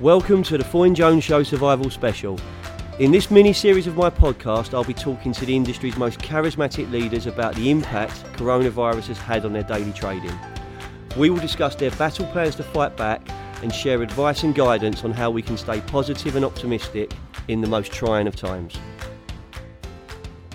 Welcome to the Foyne Jones Show Survival Special. In this mini series of my podcast, I'll be talking to the industry's most charismatic leaders about the impact coronavirus has had on their daily trading. We will discuss their battle plans to fight back and share advice and guidance on how we can stay positive and optimistic in the most trying of times.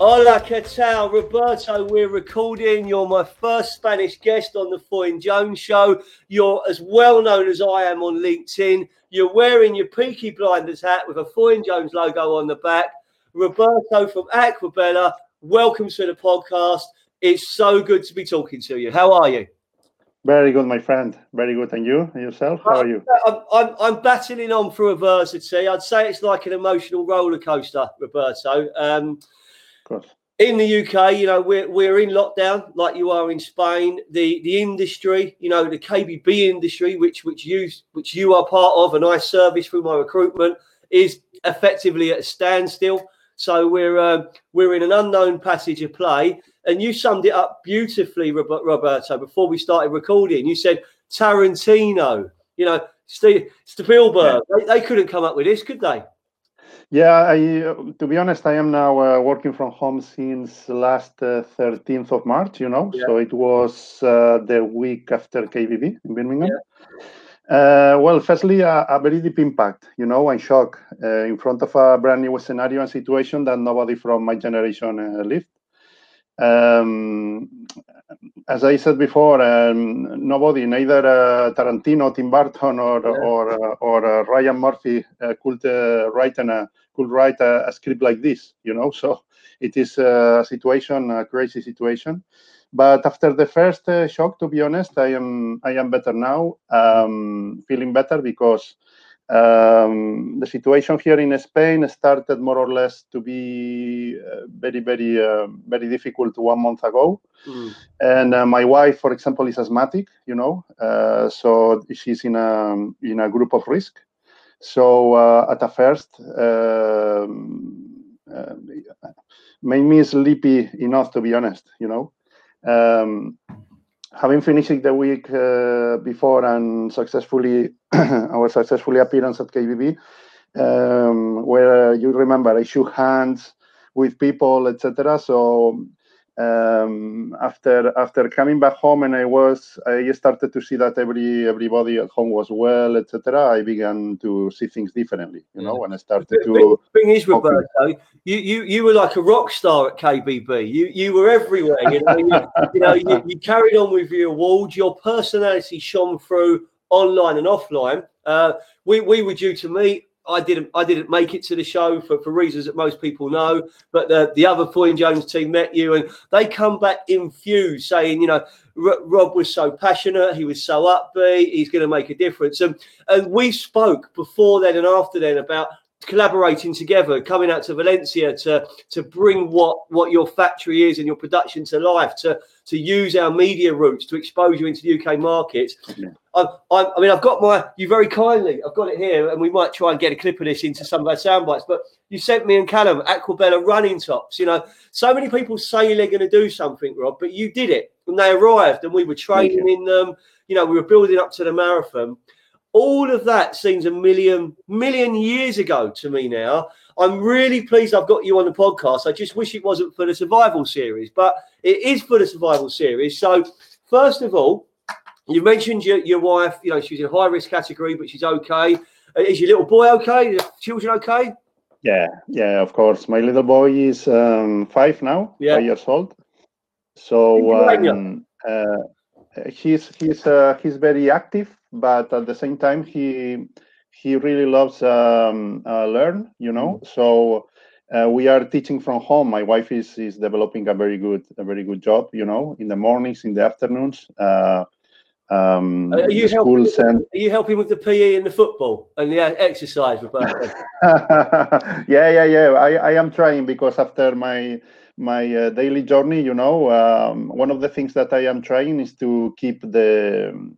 Hola, ¿qué tal? Roberto, we're recording. You're my first Spanish guest on the Foyne Jones Show. You're as well known as I am on LinkedIn. You're wearing your Peaky Blinders hat with a Foyne Jones logo on the back. Roberto from Acquabella, welcome to the podcast. It's so good to be talking to you. How are you? Very good, my friend. Very good. And you? And yourself? How are you? I'm, I'm, I'm battling on for adversity. I'd say it's like an emotional roller coaster, Roberto. Um, of course. In the UK, you know, we're, we're in lockdown like you are in Spain. The the industry, you know, the KBB industry, which which you which you are part of, and I service through my recruitment, is effectively at a standstill. So we're uh, we're in an unknown passage of play. And you summed it up beautifully, Roberto. Before we started recording, you said Tarantino. You know, Steve Spielberg. Yeah. They, they couldn't come up with this, could they? Yeah, I, to be honest, I am now uh, working from home since last uh, 13th of March, you know. Yeah. So it was uh, the week after KBB in Birmingham. Yeah. Uh, well, firstly, a, a, very deep impact, you know, and shock uh, in front of a brand new scenario and situation that nobody from my generation uh, lived. Um, as I said before, um, nobody, neither uh, Tarantino, Tim Burton, or yeah. or uh, or uh, Ryan Murphy could write an could write a, a, script like this, you know. So it is a situation, a crazy situation. But after the first uh, shock, to be honest, I am I am better now, um, feeling better because um, the situation here in Spain started more or less to be uh, very, very, uh, very difficult one month ago. Mm. And uh, my wife, for example, is asthmatic. You know, uh, so she's in a in a group of risk. So uh, at the first, um, uh, made me sleepy enough to be honest. You know, um, having finished the week uh, before and successfully our successfully appearance at KBB, um, where you remember I shook hands with people, etc. So um, after after coming back home and I was I started to see that every everybody at home was well, etc. I began to see things differently, you know, yeah. when I started the, to. Thing is, Roberto, you, you you were like a rock star at KBB. You you were everywhere. You know, you, you know, you, you, carried on with your awards. Your personality shone through online and offline. Uh, we we were due to meet I didn't I didn't make it to the show for, for reasons that most people know, but the, the other Foyne Jones team met you and they come back infused saying, you know, Rob was so passionate, he was so upbeat, he's going to make a difference. And, and we spoke before then and after then about collaborating together, coming out to Valencia to to bring what what your factory is and your production to life, to to use our media routes to expose you into the UK markets. Yeah. I, I, I, mean, I've got my you very kindly. I've got it here, and we might try and get a clip of this into some of our sound bites. But you sent me and Callum Acquabella running tops. You know, so many people say they're going to do something, Rob, but you did it when they arrived, and we were training in them. You know, we were building up to the marathon all of that seems a million million years ago to me now. I'm really pleased I've got you on the podcast. I just wish it wasn't for the survival series, but it is for the survival series. So, first of all, you mentioned your, your wife, you know, she's in high risk category, but she's okay. Uh, is your little boy okay? Children okay? Yeah, yeah, of course. My little boy is um, five now, yeah. five years old. So um, uh, he's he's uh, he's very active but at the same time he he really loves um, uh, learn you know mm-hmm. so uh, we are teaching from home my wife is is developing a very good a very good job you know in the mornings in the afternoons uh, um, are you helping? And... Are you helping with the PE and the football and the exercise, yeah, yeah, yeah. I, I am trying because after my my uh, daily journey, you know, um, one of the things that I am trying is to keep the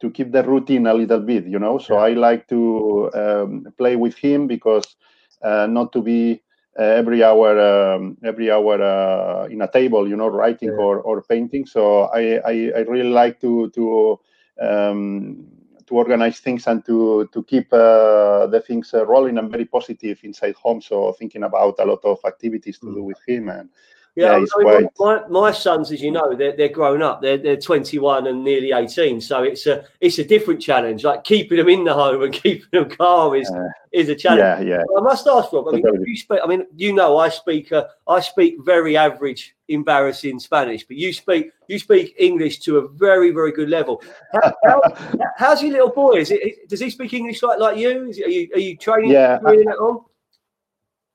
to keep the routine a little bit, you know. So yeah. I like to um, play with him because uh, not to be uh, every hour, um, every hour uh, in a table, you know, writing yeah. or, or painting. So I, I, I really like to to um, to organize things and to to keep uh, the things uh, rolling and very positive inside home. So thinking about a lot of activities to mm. do with him and yeah, yeah I mean, my, my, sons, as you know, they're, they're grown up. They're, they're 21 and nearly 18. So it's a it's a different challenge. Like keeping them in the home and keeping them calm is uh, is a challenge. Yeah, yeah. I must ask, Rob. I mean, you speak. I mean, you know, I speak. Uh, I speak very average, embarrassing Spanish, but you speak you speak English to a very very good level. How, how, how's your little boy? Is it, does he speak English like like you? Is, are you are you training? Yeah. on?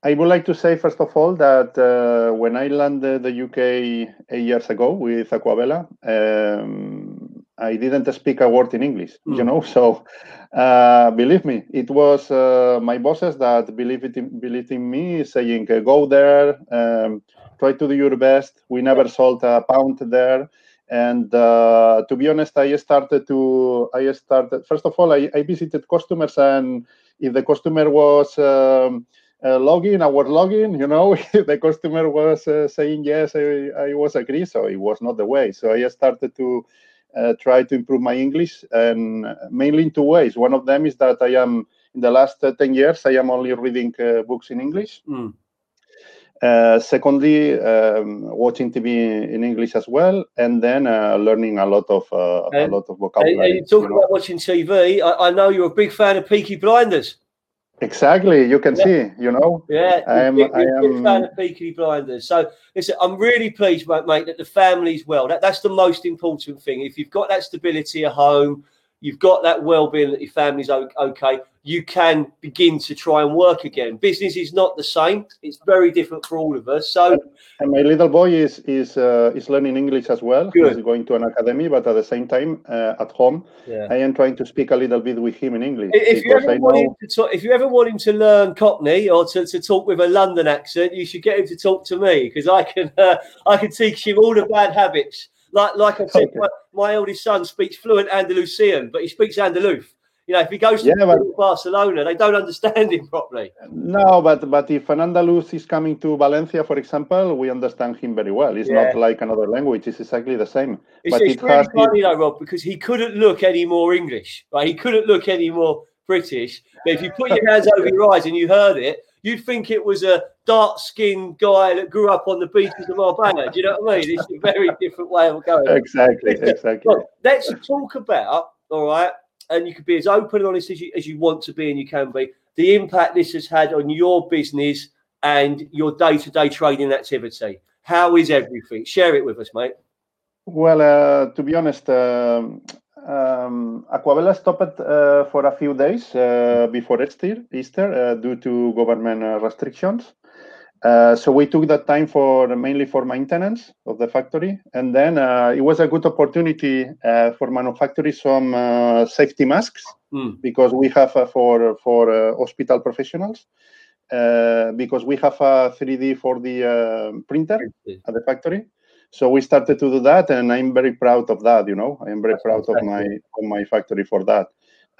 I would like to say, first of all, that uh, when I landed the UK eight years ago with Acquabella, um, I didn't speak a word in English, mm. you hmm. know. So, uh, believe me, it was uh, my bosses that believed in, believed in me, saying, "Go there, um, try to do your best." We never sold a pound there, and uh, to be honest, I started to. I started first of all, I, I visited customers, and if the customer was um, uh, login, I was logging, you know, the customer was uh, saying yes, I, I, was agree, so it was not the way. So I started to uh, try to improve my English, and mainly in two ways. One of them is that I am in the last uh, ten years I am only reading uh, books in English. Mm. Uh, secondly, um, watching TV in English as well, and then learning a lot of a lot of vocabulary. you talking you know? about watching TV. I, I know you're a big fan of Peaky Blinders. Exactly, you can yeah. see, you know. Yeah, I am. Big, I am fan of Peaky Blinders. So listen, I'm really pleased, mate, mate, that the family's well. That, that's the most important thing. If you've got that stability at home, you've got that well-being that your family's okay. You can begin to try and work again. Business is not the same. It's very different for all of us. So and my little boy is is uh, is learning english as well. Good. he's going to an academy but at the same time uh, at home. Yeah. i am trying to speak a little bit with him in english if you ever want him to talk, if you ever want him to learn cockney or to, to talk with a london accent you should get him to talk to me because i can uh, i can teach him all the bad habits like like I said, okay. my, my, eldest son speaks fluent Andalusian, but he speaks Andalus. You know, if he goes to yeah, but, Barcelona, they don't understand him properly. No, but but if an Andalus is coming to Valencia, for example, we understand him very well. It's yeah. not like another language; it's exactly the same. It's, but it's it really funny, though, Rob, because he couldn't look any more English. Right? He couldn't look any more British. But if you put your hands over your eyes and you heard it, you'd think it was a dark skinned guy that grew up on the beaches of Marbella. Do you know what I mean? It's a very different way of going. Exactly, exactly. Look, let's talk about, all right, and you can be as open and honest as you, as you want to be and you can be, the impact this has had on your business and your day to day trading activity. How is everything? Share it with us, mate. Well, uh, to be honest, um, um, Acquabella stopped uh, for a few days uh, before Easter, Easter uh, due to government uh, restrictions. Uh, so we took that time for mainly for maintenance of the factory, and then uh, it was a good opportunity for manufacturing some safety masks mm. because we have for for hospital professionals. because we have a 3D 4D printer at the factory, so we started to do that and i'm very proud of that you know? I'm very proud of my of my factory for that.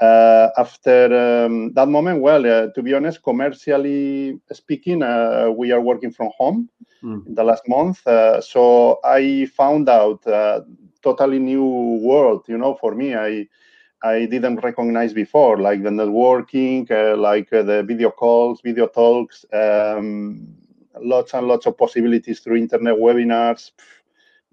Uh, after um, that moment well uh, to be honest commercially speaking uh, we are working from home mm. in the last month uh, so i found out a totally new world you know for me. I I didn't recognize before, like the networking, uh, like uh, the video calls, video talks, um, lots and lots of possibilities through internet webinars,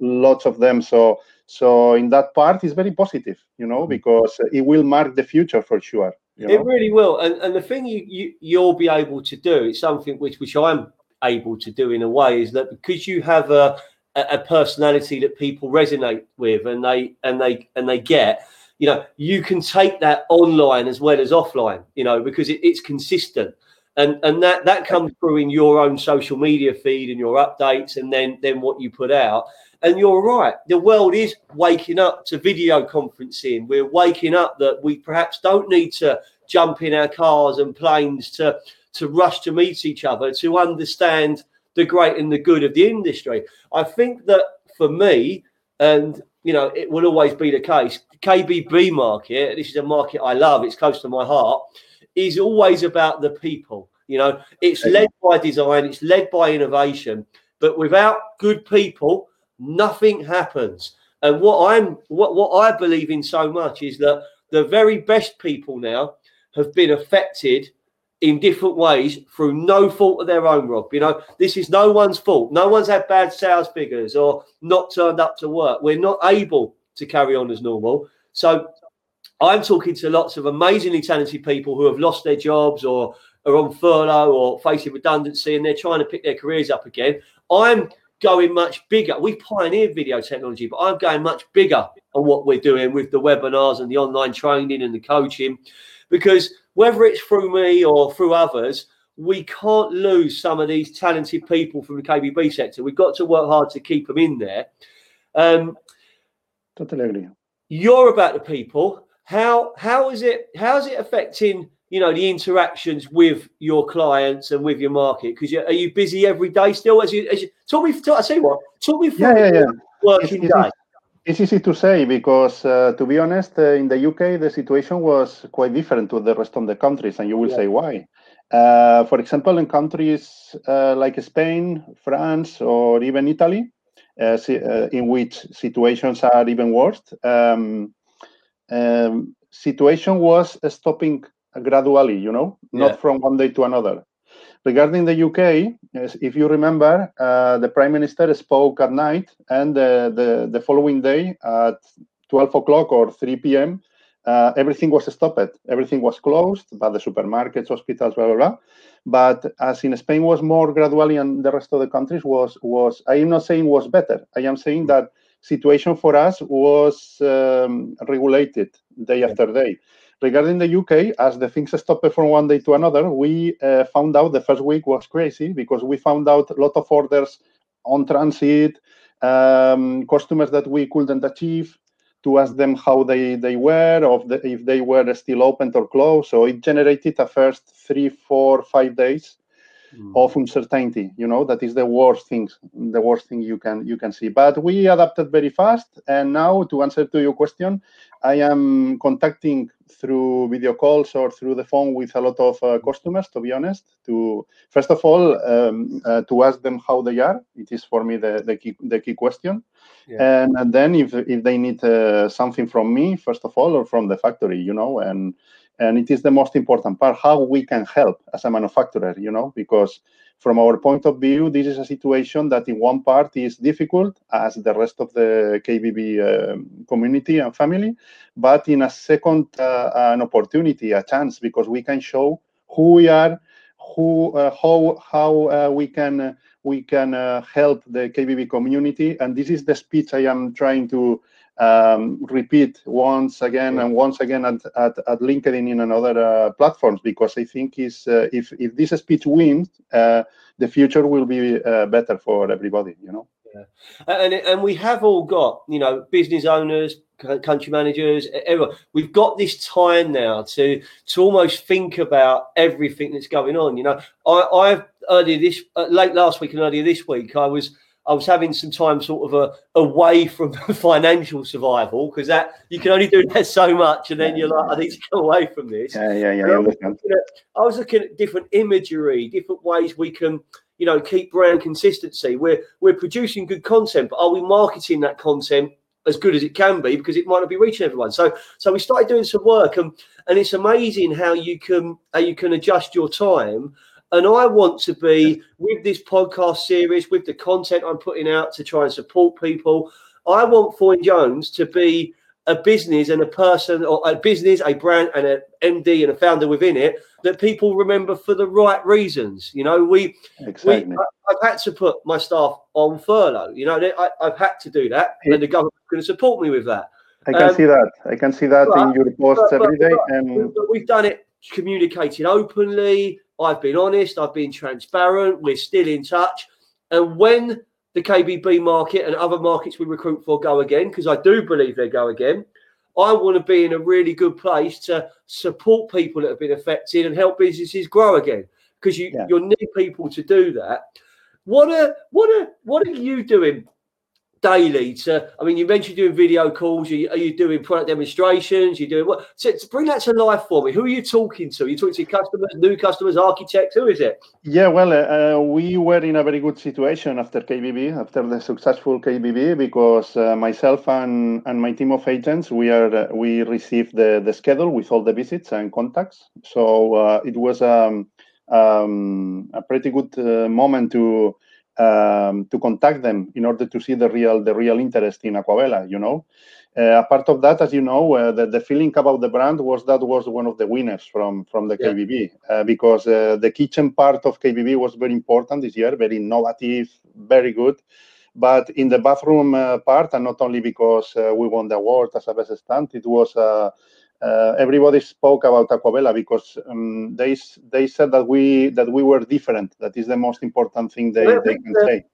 lots of them. So so in that part is very positive, you know, mm-hmm. because it will mark the future for sure. You know? It really will. And and the thing you, you you'll be able to do, it's something which which I'm able to do in a way, is that because you have a a personality that people resonate with and they and they and they get you know you can take that online as well as offline you know because it, it's consistent and and that that comes through in your own social media feed and your updates and then then what you put out and you're right. The world is waking up to video conferencing. We're waking up that we perhaps don't need to jump in our cars and planes to, to rush to meet each other to understand the great and the good of the industry. I think that for me, and you know, it will always be the case. KBB market, this is a market I love, it's close to my heart, is always about the people. You know, it's led by design, it's led by innovation, but without good people, nothing happens. And what I'm what what I believe in so much is that the very best people now have been affected in different ways through no fault of their own, Rob. You know, this is no one's fault. No one's had bad sales figures or not turned up to work. We're not able to carry on as normal. So I'm talking to lots of amazingly talented people who have lost their jobs or are on furlough or facing redundancy and they're trying to pick their careers up again. I'm going much bigger. We pioneered video technology, but I'm going much bigger on what we're doing with the webinars and the online training and the coaching because whether it's through me or through others, we can't lose some of these talented people from the KBB sector. We've got to work hard to keep them in there. Um, totally agree. You're about the people. How how is it how is it affecting you know the interactions with your clients and with your market? Because are you busy every day still? As you, as you talk me, talk, I you what, talk me yeah, yeah, yeah. working it's, day. It's easy to say because, uh, to be honest, uh, in the UK, the situation was quite different to the rest of the countries, and you will yeah. say why. Uh, for example, in countries uh, like Spain, France, or even Italy, uh, uh, in which situations are even worse, um, um, situation was stopping gradually, you know, not yeah. from one day to another. Regarding the UK, if you remember, uh, the Prime Minister spoke at night, and uh, the, the following day at 12 o'clock or 3 p.m., uh, everything was stopped. Everything was closed, but the supermarkets, hospitals, blah, blah, blah. But as in Spain was more gradually and the rest of the countries was, was I am not saying was better. I am saying that situation for us was um, regulated day after day. Regarding the UK, as the things stopped from one day to another, we uh, found out the first week was crazy because we found out a lot of orders on transit, um, customers that we couldn't achieve to ask them how they, they were, or if they were still open or closed. So it generated a first three, four, five days mm. of uncertainty. You know that is the worst thing, the worst thing you can you can see. But we adapted very fast, and now to answer to your question, I am contacting through video calls or through the phone with a lot of uh, customers. To be honest, to first of all um, uh, to ask them how they are. It is for me the the key the key question. Yeah. And, and, then if if they need uh, something from me, first of all, or from the factory, you know, and and it is the most important part how we can help as a manufacturer, you know, because from our point of view, this is a situation that in one part is difficult as the rest of the KBB um, community and family, but in a second, uh, an opportunity, a chance, because we can show who we are, who, uh, how, how uh, we can uh, we can uh, help the KBB community, and this is the speech I am trying to um, repeat once again and once again at, at, at LinkedIn in another uh, platforms because I think is uh, if if this speech wins, uh, the future will be uh, better for everybody. You know. Yeah. And and we have all got you know business owners, country managers, everyone. We've got this time now to to almost think about everything that's going on. You know, I I've earlier this uh, late last week and earlier this week I was I was having some time sort of a, away from financial survival because that you can only do that so much, and then you're like, I need to go away from this. Yeah, yeah, yeah. I was, at, I was looking at different imagery, different ways we can, you know, keep brand consistency. We're we're producing good content, but are we marketing that content as good as it can be because it might not be reaching everyone. So so we started doing some work and and it's amazing how you can how you can adjust your time and I want to be with this podcast series, with the content I'm putting out to try and support people. I want Foyne Jones to be a business and a person, or a business, a brand, and an MD and a founder within it that people remember for the right reasons. You know, we, exactly. we I, have had to put my staff on furlough. You know, I, have had to do that, and the government's going to support me with that. I can um, see that. I can see that but, in your posts but, every day. But, and we've done it communicated openly I've been honest, I've been transparent, we're still in touch. And when the KBB market and other markets we recruit for go again, because I do believe they go again, I want to be in a really good place to support people that have been affected and help businesses grow again. Because you yeah. you need people to do that. What are what are what are you doing daily to i mean you mentioned doing video calls you, are you doing product demonstrations you're doing what? So bring that to life for me who are you talking to? Are you talking to customers new customers architects who is it? Yeah well uh, uh we were in a very good situation after kbb after the successful kbb because uh, myself and and my team of agents we are uh, we received the the schedule with all the visits and contacts. So uh, it was um, um, a pretty good uh, moment to um, to contact them in order to see the real the real interest in Acquabella. You know, uh, a part of that, as you know, uh, the, the feeling about the brand was that was one of the winners from from the yeah. KBB uh, because uh, the kitchen part of KBB was very important this year, very innovative, very good. But in the bathroom uh, part, and not only because uh, we won the award as a best stand, it was uh, everybody spoke about Acquabella because um, they they said that we that we were different. That is the most important thing they, they can the, say.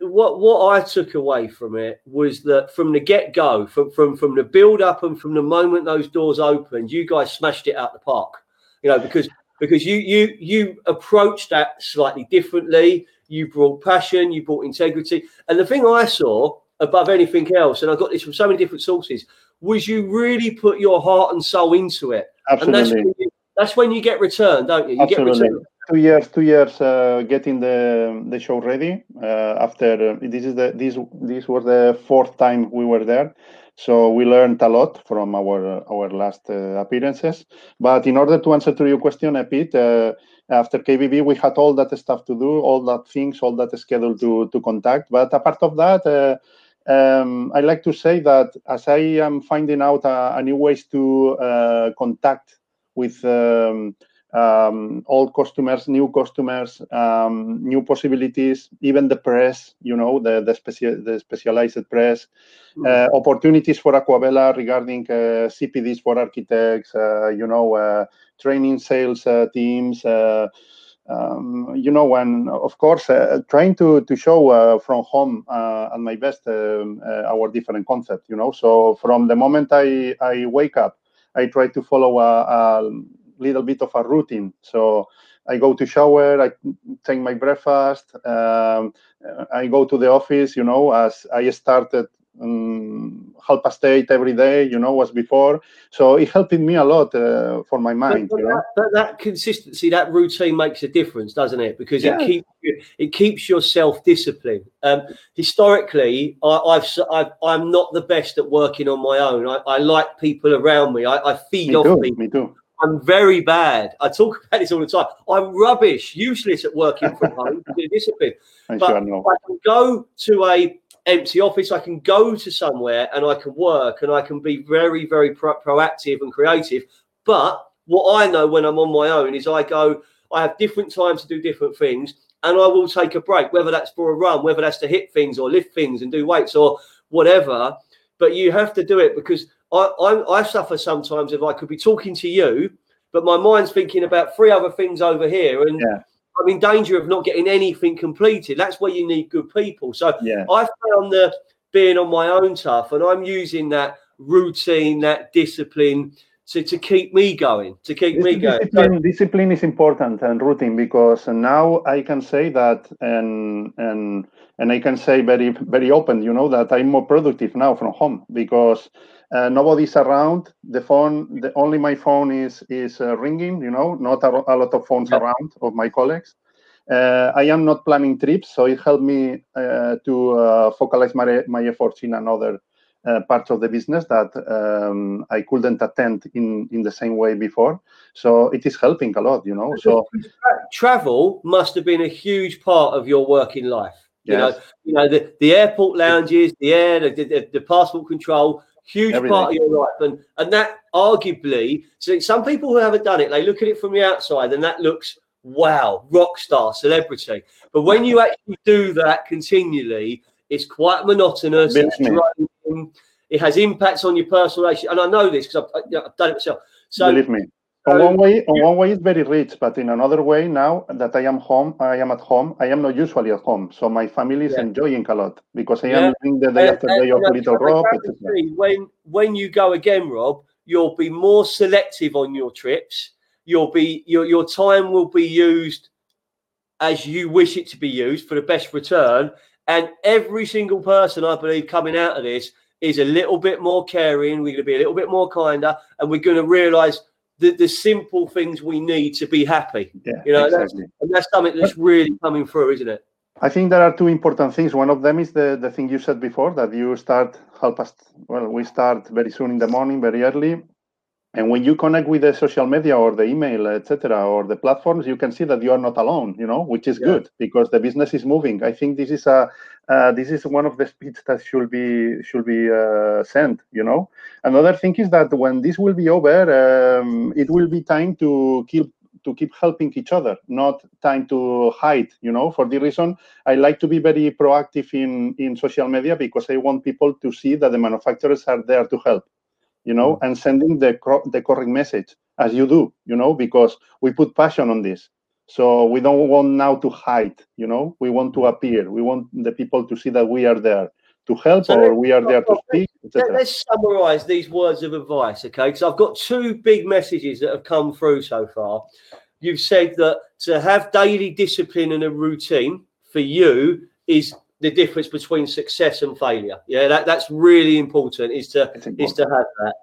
What what I took away from it was that from the get go, from from from the build up and from the moment those doors opened, you guys smashed it out the park. You know because because you you you approached that slightly differently. You brought passion, you brought integrity, and the thing I saw above anything else, and I got this from so many different sources, was you really put your heart and soul into it. Absolutely. And that's when you, that's when you get returned, don't you? You Absolutely. get returned. Two years, two years uh, getting the the show ready. Uh, after uh, this is the this this was the fourth time we were there, so we learned a lot from our our last uh, appearances. But in order to answer to your question, a bit uh, after KBB, we had all that stuff to do, all that things, all that schedule to to contact. But apart of that uh, um, I like to say that as I am finding out a, a new ways to uh, contact with um, um, old customers, new customers, um, new possibilities, even the press, you know, the the, speci- the specialized press, mm-hmm. uh, opportunities for Acquabella regarding uh, CPDs for architects, uh, you know, uh, training sales uh, teams um, you know, and of course, uh, trying to to show uh, from home uh, at my best um, uh, our different concepts. You know, so from the moment I I wake up, I try to follow a, a little bit of a routine. So I go to shower, I take my breakfast, um, I go to the office. You know, as I started um, half past eight every day, you know, was before. So it helped me a lot uh, for my mind. But, you know? that, that, consistency, that routine makes a difference, doesn't it? Because yeah. it keeps it keeps your self discipline. Um, historically, I, have i am not the best at working on my own. I, I like people around me. I, I feed me off too, people. Me too. I'm very bad. I talk about this all the time. I'm rubbish, useless at working from home. discipline. but sure I can go to a empty office. I can go to somewhere and I can work and I can be very, very pro- proactive and creative. But what I know when I'm on my own is I go, I have different times to do different things and I will take a break, whether that's for a run, whether that's to hit things or lift things and do weights or whatever. But you have to do it because I, I, I suffer sometimes if I could be talking to you, but my mind's thinking about three other things over here. And yeah. I'm in danger of not getting anything completed. That's where you need good people. So yeah. I found the being on my own tough, and I'm using that routine, that discipline to, to keep me going, to keep me going. Discipline, discipline is important and routine because now I can say that and and and I can say very very open, you know, that I'm more productive now from home because uh, nobody's around. The phone, the, only my phone is is uh, ringing. You know, not a, a lot of phones around of my colleagues. Uh, I am not planning trips, so it helped me uh, to uh, focalize my my efforts in another uh, parts of the business that um, I couldn't attend in in the same way before. So it is helping a lot, you know. So travel must have been a huge part of your working life. Yes. You know, you know the, the airport lounges, the air, the, the, the passport control huge Everything. part of your life. And and that arguably so some people who haven't done it they look at it from the outside and that looks wow rock star celebrity. But when you actually do that continually it's quite monotonous it's it has impacts on your personal relationship. And i know this because I've, I've done it myself. So believe me on one way, on one way, it's very rich, but in another way, now that I am home, I am at home. I am not usually at home, so my family is yeah. enjoying a lot because I yeah. am doing the day after day of little Rob. When when you go again, Rob, you'll be more selective on your trips. You'll be your your time will be used as you wish it to be used for the best return, And every single person, I believe, coming out of this is a little bit more caring. We're going to be a little bit more kinder, and we're going to realise the, the simple things we need to be happy. Yeah, you know, exactly. that's, and that's something that's really coming through, isn't it? I think there are two important things. One of them is the, the thing you said before that you start help us. Well, we start very soon in the morning, very early, and when you connect with the social media or the email, etc., or the platforms, you can see that you are not alone. You know, which is yeah. good because the business is moving. I think this is a uh, this is one of the speeds that should be should be uh, sent. You know, another thing is that when this will be over, um, it will be time to keep to keep helping each other, not time to hide. You know, for the reason I like to be very proactive in in social media because I want people to see that the manufacturers are there to help you know, mm-hmm. and sending the the correct message as you do, you know, because we put passion on this. So we don't want now to hide, you know. We want to appear. We want the people to see that we are there to help so or we are there to speak. Let's summarize these words of advice, okay? Because I've got two big messages that have come through so far. You've said that to have daily discipline and a routine for you is the difference between success and failure. Yeah, that, that's really important is to important. is to have that.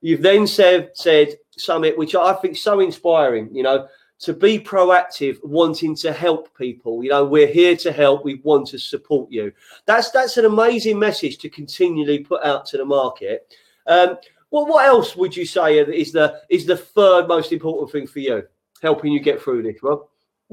You've then said said something which I think so inspiring, you know, to be proactive, wanting to help people. You know, we're here to help, we want to support you. That's that's an amazing message to continually put out to the market. Um, well, what else would you say is the is the third most important thing for you, helping you get through this, Rob?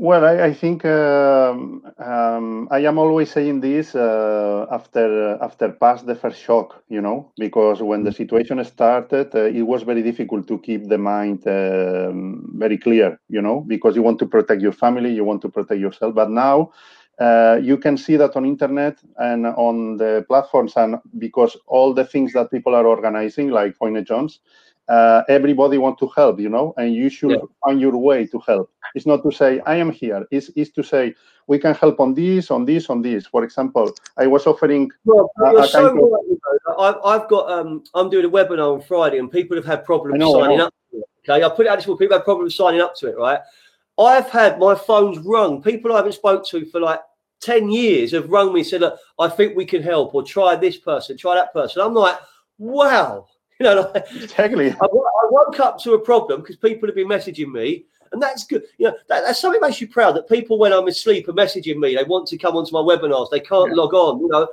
Well, I, I think um, um, I am always saying this uh, after after past the first shock, you know, because when the mm. situation started, uh, it was very difficult to keep the mind um, very clear, you know, because you want to protect your family, you want to protect yourself. But now uh, you can see that on internet and on the platforms, and because all the things that people are organizing, like Foyne Jones, uh, everybody want to help, you know, and you should yeah. find your way to help. It's not to say I am here. It's, it's to say we can help on this, on this, on this. For example, I was offering. Well, you're so right, you know, I've, I've got. Um, I'm doing a webinar on Friday, and people have had problems know, signing up. To it, okay, I put it out this People have problems signing up to it. Right. I've had my phones rung. People I haven't spoke to for like 10 years have rung me and said, Look, I think we can help, or try this person, try that person. I'm like, wow, you know, like, exactly. I, I, woke up to a problem because people have been messaging me, and that's good. You know, that, that's something makes you proud that people, when I'm asleep, are messaging me. They want to come onto my webinars. They can't yeah. log on. You know,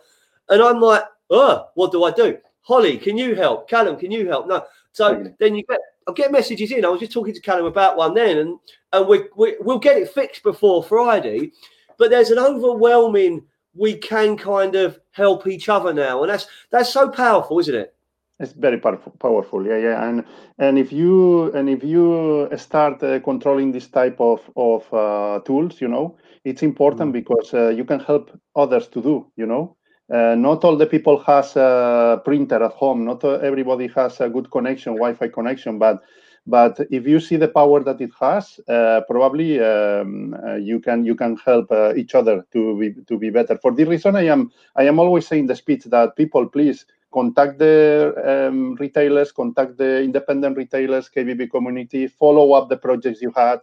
and I'm like, oh, what do I do? Holly, can you help? Callum, can you help? No. So then you get I'll get messages in. I was just talking to Callum about one then, and and we, we we'll get it fixed before Friday. But there's an overwhelming. We can kind of help each other now, and that's that's so powerful, isn't it? It's very powerful, powerful, yeah, yeah, and and if you and if you start uh, controlling this type of of uh, tools, you know, it's important mm-hmm. because uh, you can help others to do, you know. Uh, not all the people has a printer at home. Not everybody has a good connection, Wi-Fi connection, but but if you see the power that it has, uh, probably um, uh, you can you can help each other to be to be better. For this reason, I am I am always saying the speech that people please contact the um, retailers, contact the independent retailers, KBB community, follow up the projects you had.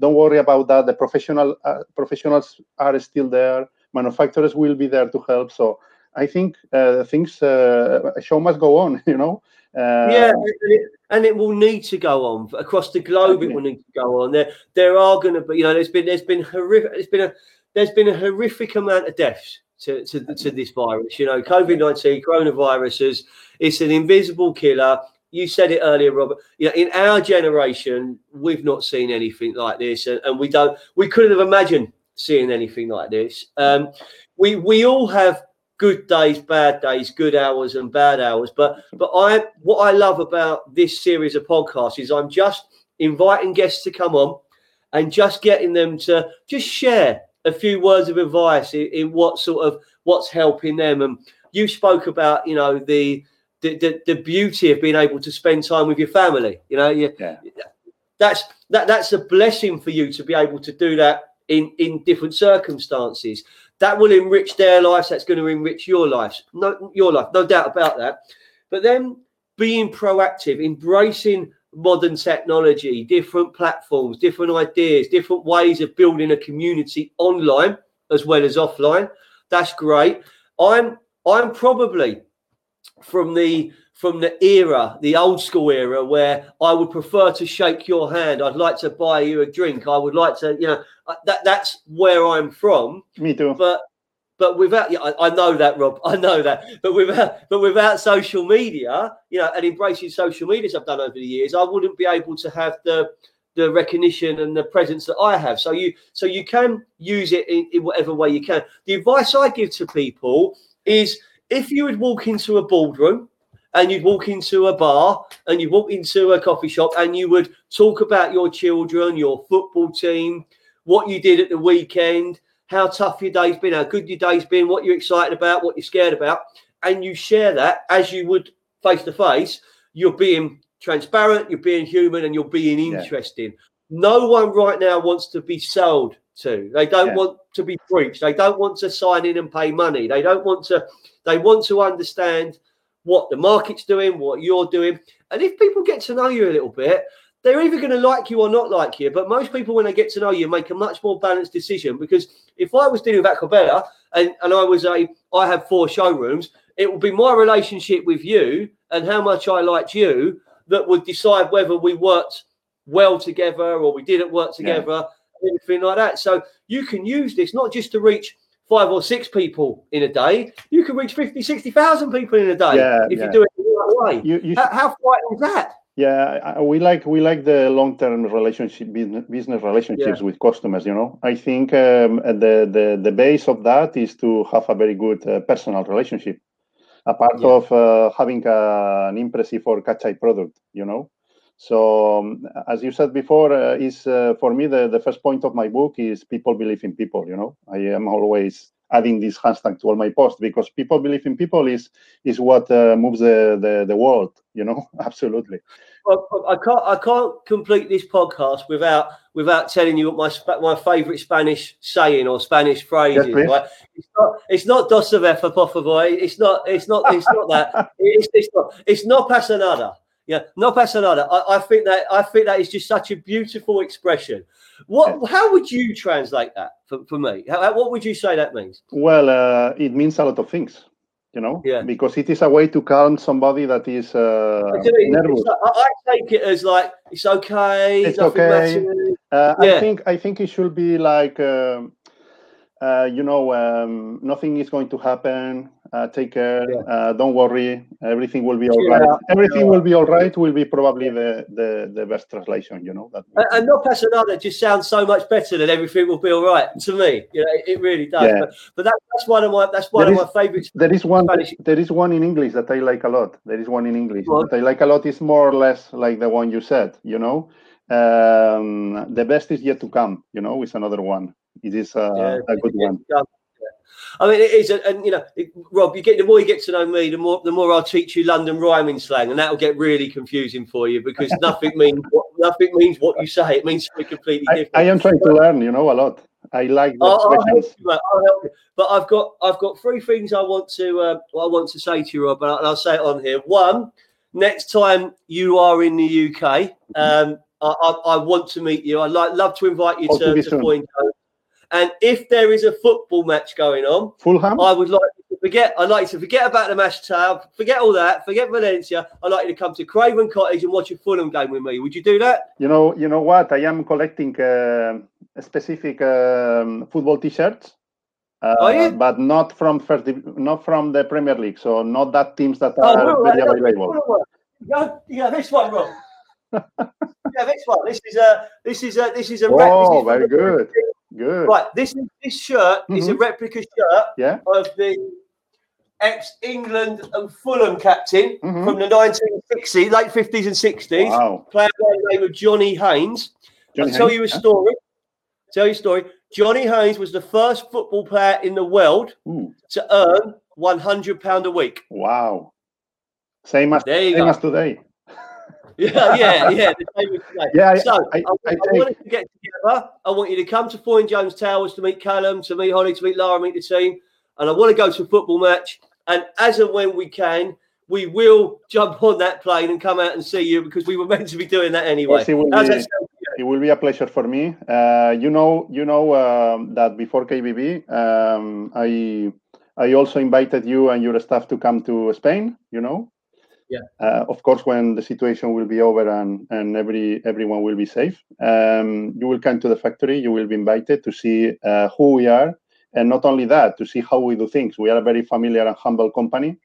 Don't worry about that. The professional uh, professionals are still there. Manufacturers will be there to help. So I think uh, things uh, show must go on. You know. Uh, yeah, and it, and it, will need to go on across the globe. It will need to go on. There, there are going to be. You know, there's been, there's been horrific. There's been a, there's been a horrific amount of deaths to, to, to this virus. You know, COVID 19, coronavirus is it's an invisible killer. You said it earlier, Robert. You know, in our generation, we've not seen anything like this, and, and we don't, we couldn't have imagined seeing anything like this. Um, we we all have good days, bad days, good hours, and bad hours. But but I what I love about this series of podcasts is I'm just inviting guests to come on and just getting them to just share a few words of advice in, in, what sort of what's helping them. And you spoke about, you know, the the, the, the beauty of being able to spend time with your family. You know, you, yeah. that's that that's a blessing for you to be able to do that in in different circumstances. That will enrich their lives. That's going to enrich your life. No, your life, no doubt about that. But then being proactive, embracing modern technology, different platforms, different ideas, different ways of building a community online as well as offline. That's great. I'm I'm probably from the from the era, the old school era, where I would prefer to shake your hand. I'd like to buy you a drink. I would like to, you know, uh, that that's where I'm from. Me too. But but without, yeah, I, I, know that, Rob. I know that. But without, but without social media, you know, and embracing social media, as I've done over the years, I wouldn't be able to have the the recognition and the presence that I have. So you, so you can use it in, in whatever way you can. The advice I give to people is, if you would walk into a boardroom and you'd walk into a bar and you'd walk into a coffee shop and you would talk about your children, your football team, what you did at the weekend how tough your day's been, how good your day's been, what you're excited about, what you're scared about, and you share that as you would face to face, you're being transparent, you're being human, and you're being interesting. Yeah. No one right now wants to be sold to. They don't yeah. want to be preached. They don't want to sign in and pay money. They don't want to. They want to understand what the market's doing, what you're doing, and if people get to know you a little bit, they're either going to like you or not like you. But most people, when they get to know you, make a much more balanced decision. Because if I was dealing with Acquabella and, and I was a, I have four showrooms, it would be my relationship with you and how much I liked you that would decide whether we worked well together or we didn't work together, yeah. anything like that. So you can use this not just to reach five or six people in a day, you can reach 50, 60,000 people in a day yeah, if yeah. you do it the right way. You, you how, how frightening is that? Yeah, we like we like the long term relationship business relationships yeah. with customers. You know, I think um, the the the base of that is to have a very good uh, personal relationship, apart yeah. of uh, having a, an impressive or catchy product. You know, so um, as you said before, uh, is uh, for me the the first point of my book is people believe in people. You know, I am always adding this hashtag to all my posts because people believe in people is is what uh, moves the, the, the world you know? Absolutely. Well, i can't i can't complete this podcast without without telling you what my my favorite spanish saying or spanish phrase yes, is right? It's not it's not dos cerveza por favor it's not it's not it's not that. It's, it's not it's not pasa nada yeah, no pasa nada. I, I, think that I think that is just such a beautiful expression. What? How would you translate that for, for me? How, what would you say that means? Well, uh, it means a lot of things. You know, yeah. because it is a way to calm somebody that is uh, nervous. I, I, take it as like it's okay. It's okay. Uh, yeah. I think I think it should be like. Um, uh, you know, um, nothing is going to happen. Uh, take care. Yeah. Uh, don't worry. Everything will be all yeah. right. Everything yeah. will be all right. Will be probably the, the, the best translation. You know that. And, and not Pasanada just sounds so much better than everything will be all right to me. You know, it, it really does. But, but that, that's one of my that's one there of is, my favorites. There is one. Spanish. There is one in English that I like a lot. There is one in English what? that I like a lot. Is more or less like the one you said. You know, um, the best is yet to come. You know, is another one. It is a, a good one. I mean, it is, and you know, it, Rob, you get the more you get to know me, the more the more I'll teach you London rhyming slang, and that'll get really confusing for you because nothing means what, nothing means what you say. It means something completely different. I, I am trying to learn, you know, a lot. I like the I'll, I'll help you, I'll help you. But I've got I've got three things I want to uh, I want to say to you, Rob, and I'll, say it on here. One, next time you are in the UK, um, I, I, I, want to meet you. I'd like love to invite you to, to, to and if there is a football match going on, Fulham, I would like to forget. I'd like to forget about the match tab, forget all that, forget Valencia. I'd like you to come to Craven Cottage and watch a Fulham game with me. Would you do that? You know, you know what? I am collecting uh, specific um, football T-shirts. Uh, but not from first, not from the Premier League. So not that teams that oh, are oh, very available. Yeah, yeah, this one, Rob. yeah, this one. This is a. This is a. This is a. Oh, very good. Good. Right. This is this shirt mm-hmm. is a mm-hmm. replica shirt yeah. of the ex England and Fulham captain mm-hmm. from the 1960s, late 50s and 60s. Wow. Player by the name of Johnny Haynes. Johnny I'll tell you a story. Yeah. Tell you a story. Johnny Haynes was the first football player in the world Ooh. to earn 100 pound a week. Wow. Same as, same go. as today. Yeah, yeah, yeah. yeah, so I, I, I, I want to get together. I want you to come to Foyne Jones Towers to meet Callum, to meet Holly, to meet Lara, meet the team. And I want to go to a football match. And as and when we can, we will jump on that plane and come out and see you because we were meant to be doing that anyway. Yes, it will, be, it will be a pleasure for me. Uh, you know, you know um, that before KBB, um, I I also invited you and your staff to come to Spain. You know. Yeah. Uh, of course, when the situation will be over and and every everyone will be safe, um, you will come to the factory. You will be invited to see uh, who we are, and not only that, to see how we do things. We are a very familiar and humble company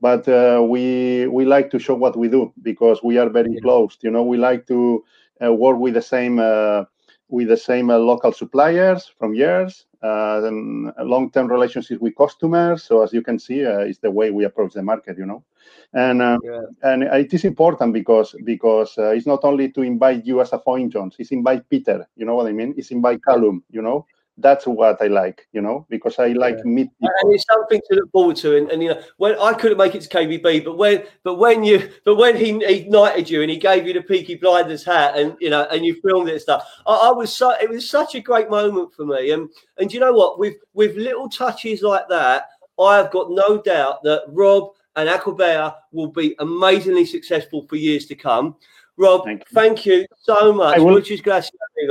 but uh, we we like to show what we do because we are very yeah. close you know we like to uh, work with the same uh, with the same uh, local suppliers from years long-term relationships with customers. So as you can see uh, it's the way we approach the market you know? And um, yeah. and it is important because because it's not only to invite you as a Foyne jones it's invite peter you know what i mean? It's invite callum you know that's what I like, you know, because I like yeah. meet people. And it's something to look forward to. And, and, you know, when I couldn't make it to KBB, but when but when you but when he, ignited you and he gave you the Peaky Blinders hat and you know and you filmed it and stuff, I, I, was so it was such a great moment for me. And and you know what? With with little touches like that, I have got no doubt that Rob and Acquabella will be amazingly successful for years to come. Rob, thank you, thank you so much. I will,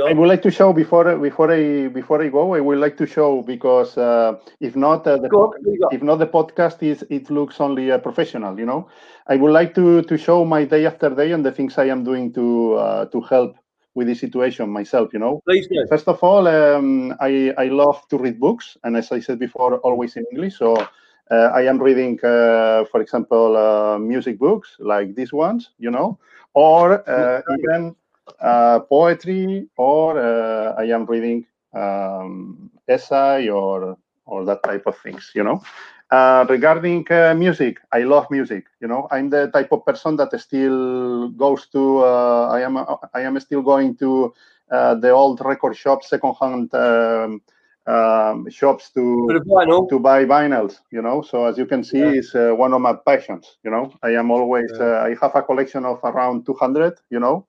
I would like to show before before I before I go. I would like to show because uh, if not, uh, the, if not the podcast is it looks only uh, professional. You know, I would like to to show my day after day and the things I am doing to uh, to help with this situation myself. You know, Please do. first of all, um, I I love to read books, and as I said before, always in English. So. Uh, I am reading, uh, for example, music books like these ones, you know, or uh, even uh, poetry, or uh, I am reading um, essay or or that type of things. You know. Uh, regarding uh, music, I love music. You know, I'm the type of person that still goes to. Uh, I am. I am still going to the old record shop, secondhand um, um, shops to to buy vinyls. You know, so as you can see, yeah. it's uh, one of my passions. You know, I am always yeah. uh, I have a collection of around 200. You know,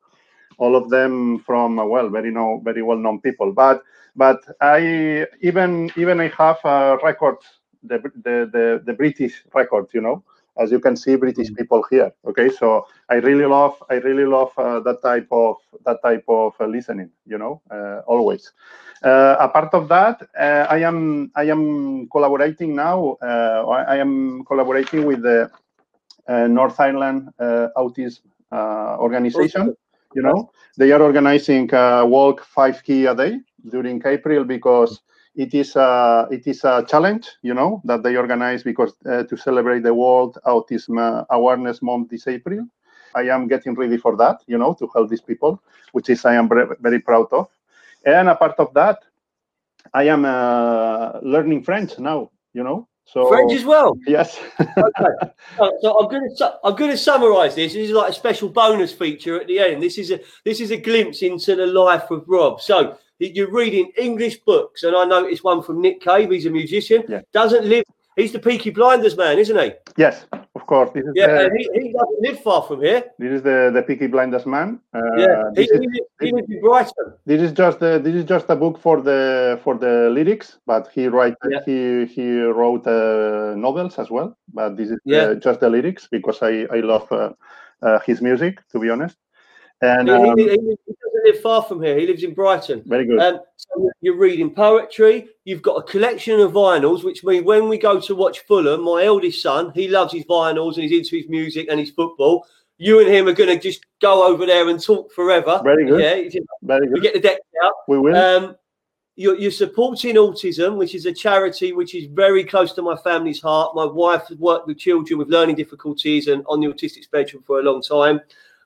all of them from uh, well, very know very well known people. But but I even even I have uh, records the, the the the British records. You know. As you can see, British mm-hmm. people here. Okay, so I really love, I really love uh, that type of that type of uh, listening. You know, always. Uh, apart of that, uh, I am I am collaborating now. Uh, I am collaborating with the North Ireland Autism Organization. You know, they are organizing a walk 5k a day during April because it is a it is a challenge you know that they organize because uh, to celebrate the world autism awareness month this april i am getting ready for that you know to help these people which is i am very proud of and a part of that, I am uh, learning French now. You know, so French as well. Yes. okay. So, I'm going to I'm going to summarise this. This is like a special bonus feature at the end. This is a this is a glimpse into the life of Rob. So you're reading English books, and I noticed one from Nick Cave. He's a musician. Yeah. Doesn't live He's the Peaky Blinders man, isn't he? Yes, course. This is yeah, the, he, he, doesn't live far from here. This is the, the Peaky Blinders man. Uh, yeah, he, is, he, lives in Brighton. This is just the, this is just a book for the for the lyrics, but he write yeah. he he wrote uh, novels as well. But this is uh, just the lyrics because I I love uh, uh, his music to be honest. And um, he, he, doesn't live far from here. He lives in Brighton. Very good. Um, so you're reading poetry. You've got a collection of vinyls, which means when we go to watch Fulham, my eldest son, he loves his vinyls and he's into his music and his football. You and him are going to just go over there and talk forever. Very good. Yeah, Very good. We get the deck out. We will. Um, you're, you're, supporting autism, which is a charity which is very close to my family's heart. My wife has worked with children with learning difficulties and on the autistic spectrum for a long time.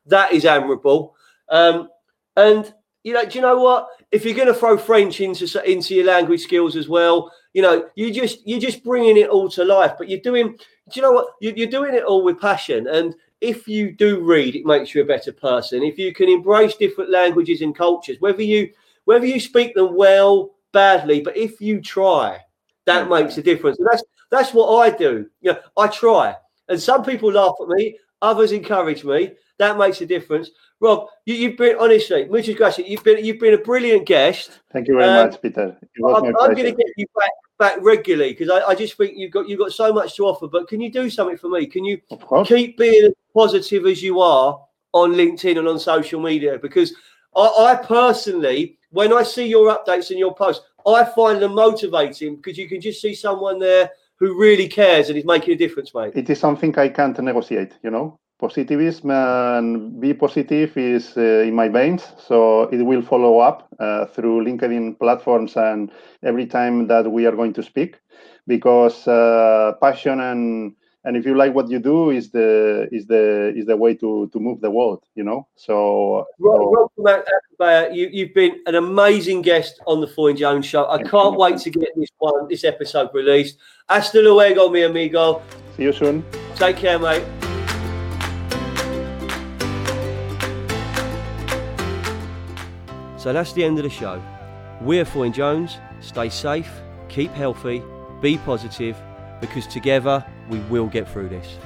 That is admirable. Um, and you know, do you know what? If you're going to throw French into into your language skills as well, you know, you just you're just bringing it all to life. But you're doing, do you know what? You, you're doing it all with passion. And if you do read, it makes you a better person. If you can embrace different languages and cultures, whether you whether you speak them well, badly, but if you try, that makes a difference. And that's that's what I do. You know, I try. And some people laugh at me, others encourage me. That makes a difference. Rob, you, have been honestly, muchas gracias. You've been you've been a brilliant guest. Thank you very um, much, Peter. I'm, I'm going to get you back back regularly because I, I, just think you've got you've got so much to offer. But can you do something for me? Can you keep being as positive as you are on LinkedIn and on social media? Because I, I personally, when I see your updates and your posts, I find them motivating because you can just see someone there who really cares and is making a difference, mate. It is something I can't negotiate, you know. Positivism and be positive is uh, in my veins, so it will follow up uh, through LinkedIn platforms and every time that we are going to speak, because uh, passion and and if you like what you do is the is the is the way to to move the world you know? So, Rob, Rob you, you've been an amazing guest on the Foyne Jones show. I can't wait to get this one this episode released. Hasta luego mi amigo. See you soon. Take care mate so that's the end of the show we're Foyne Jones stay safe keep healthy be positive because together we will get through this.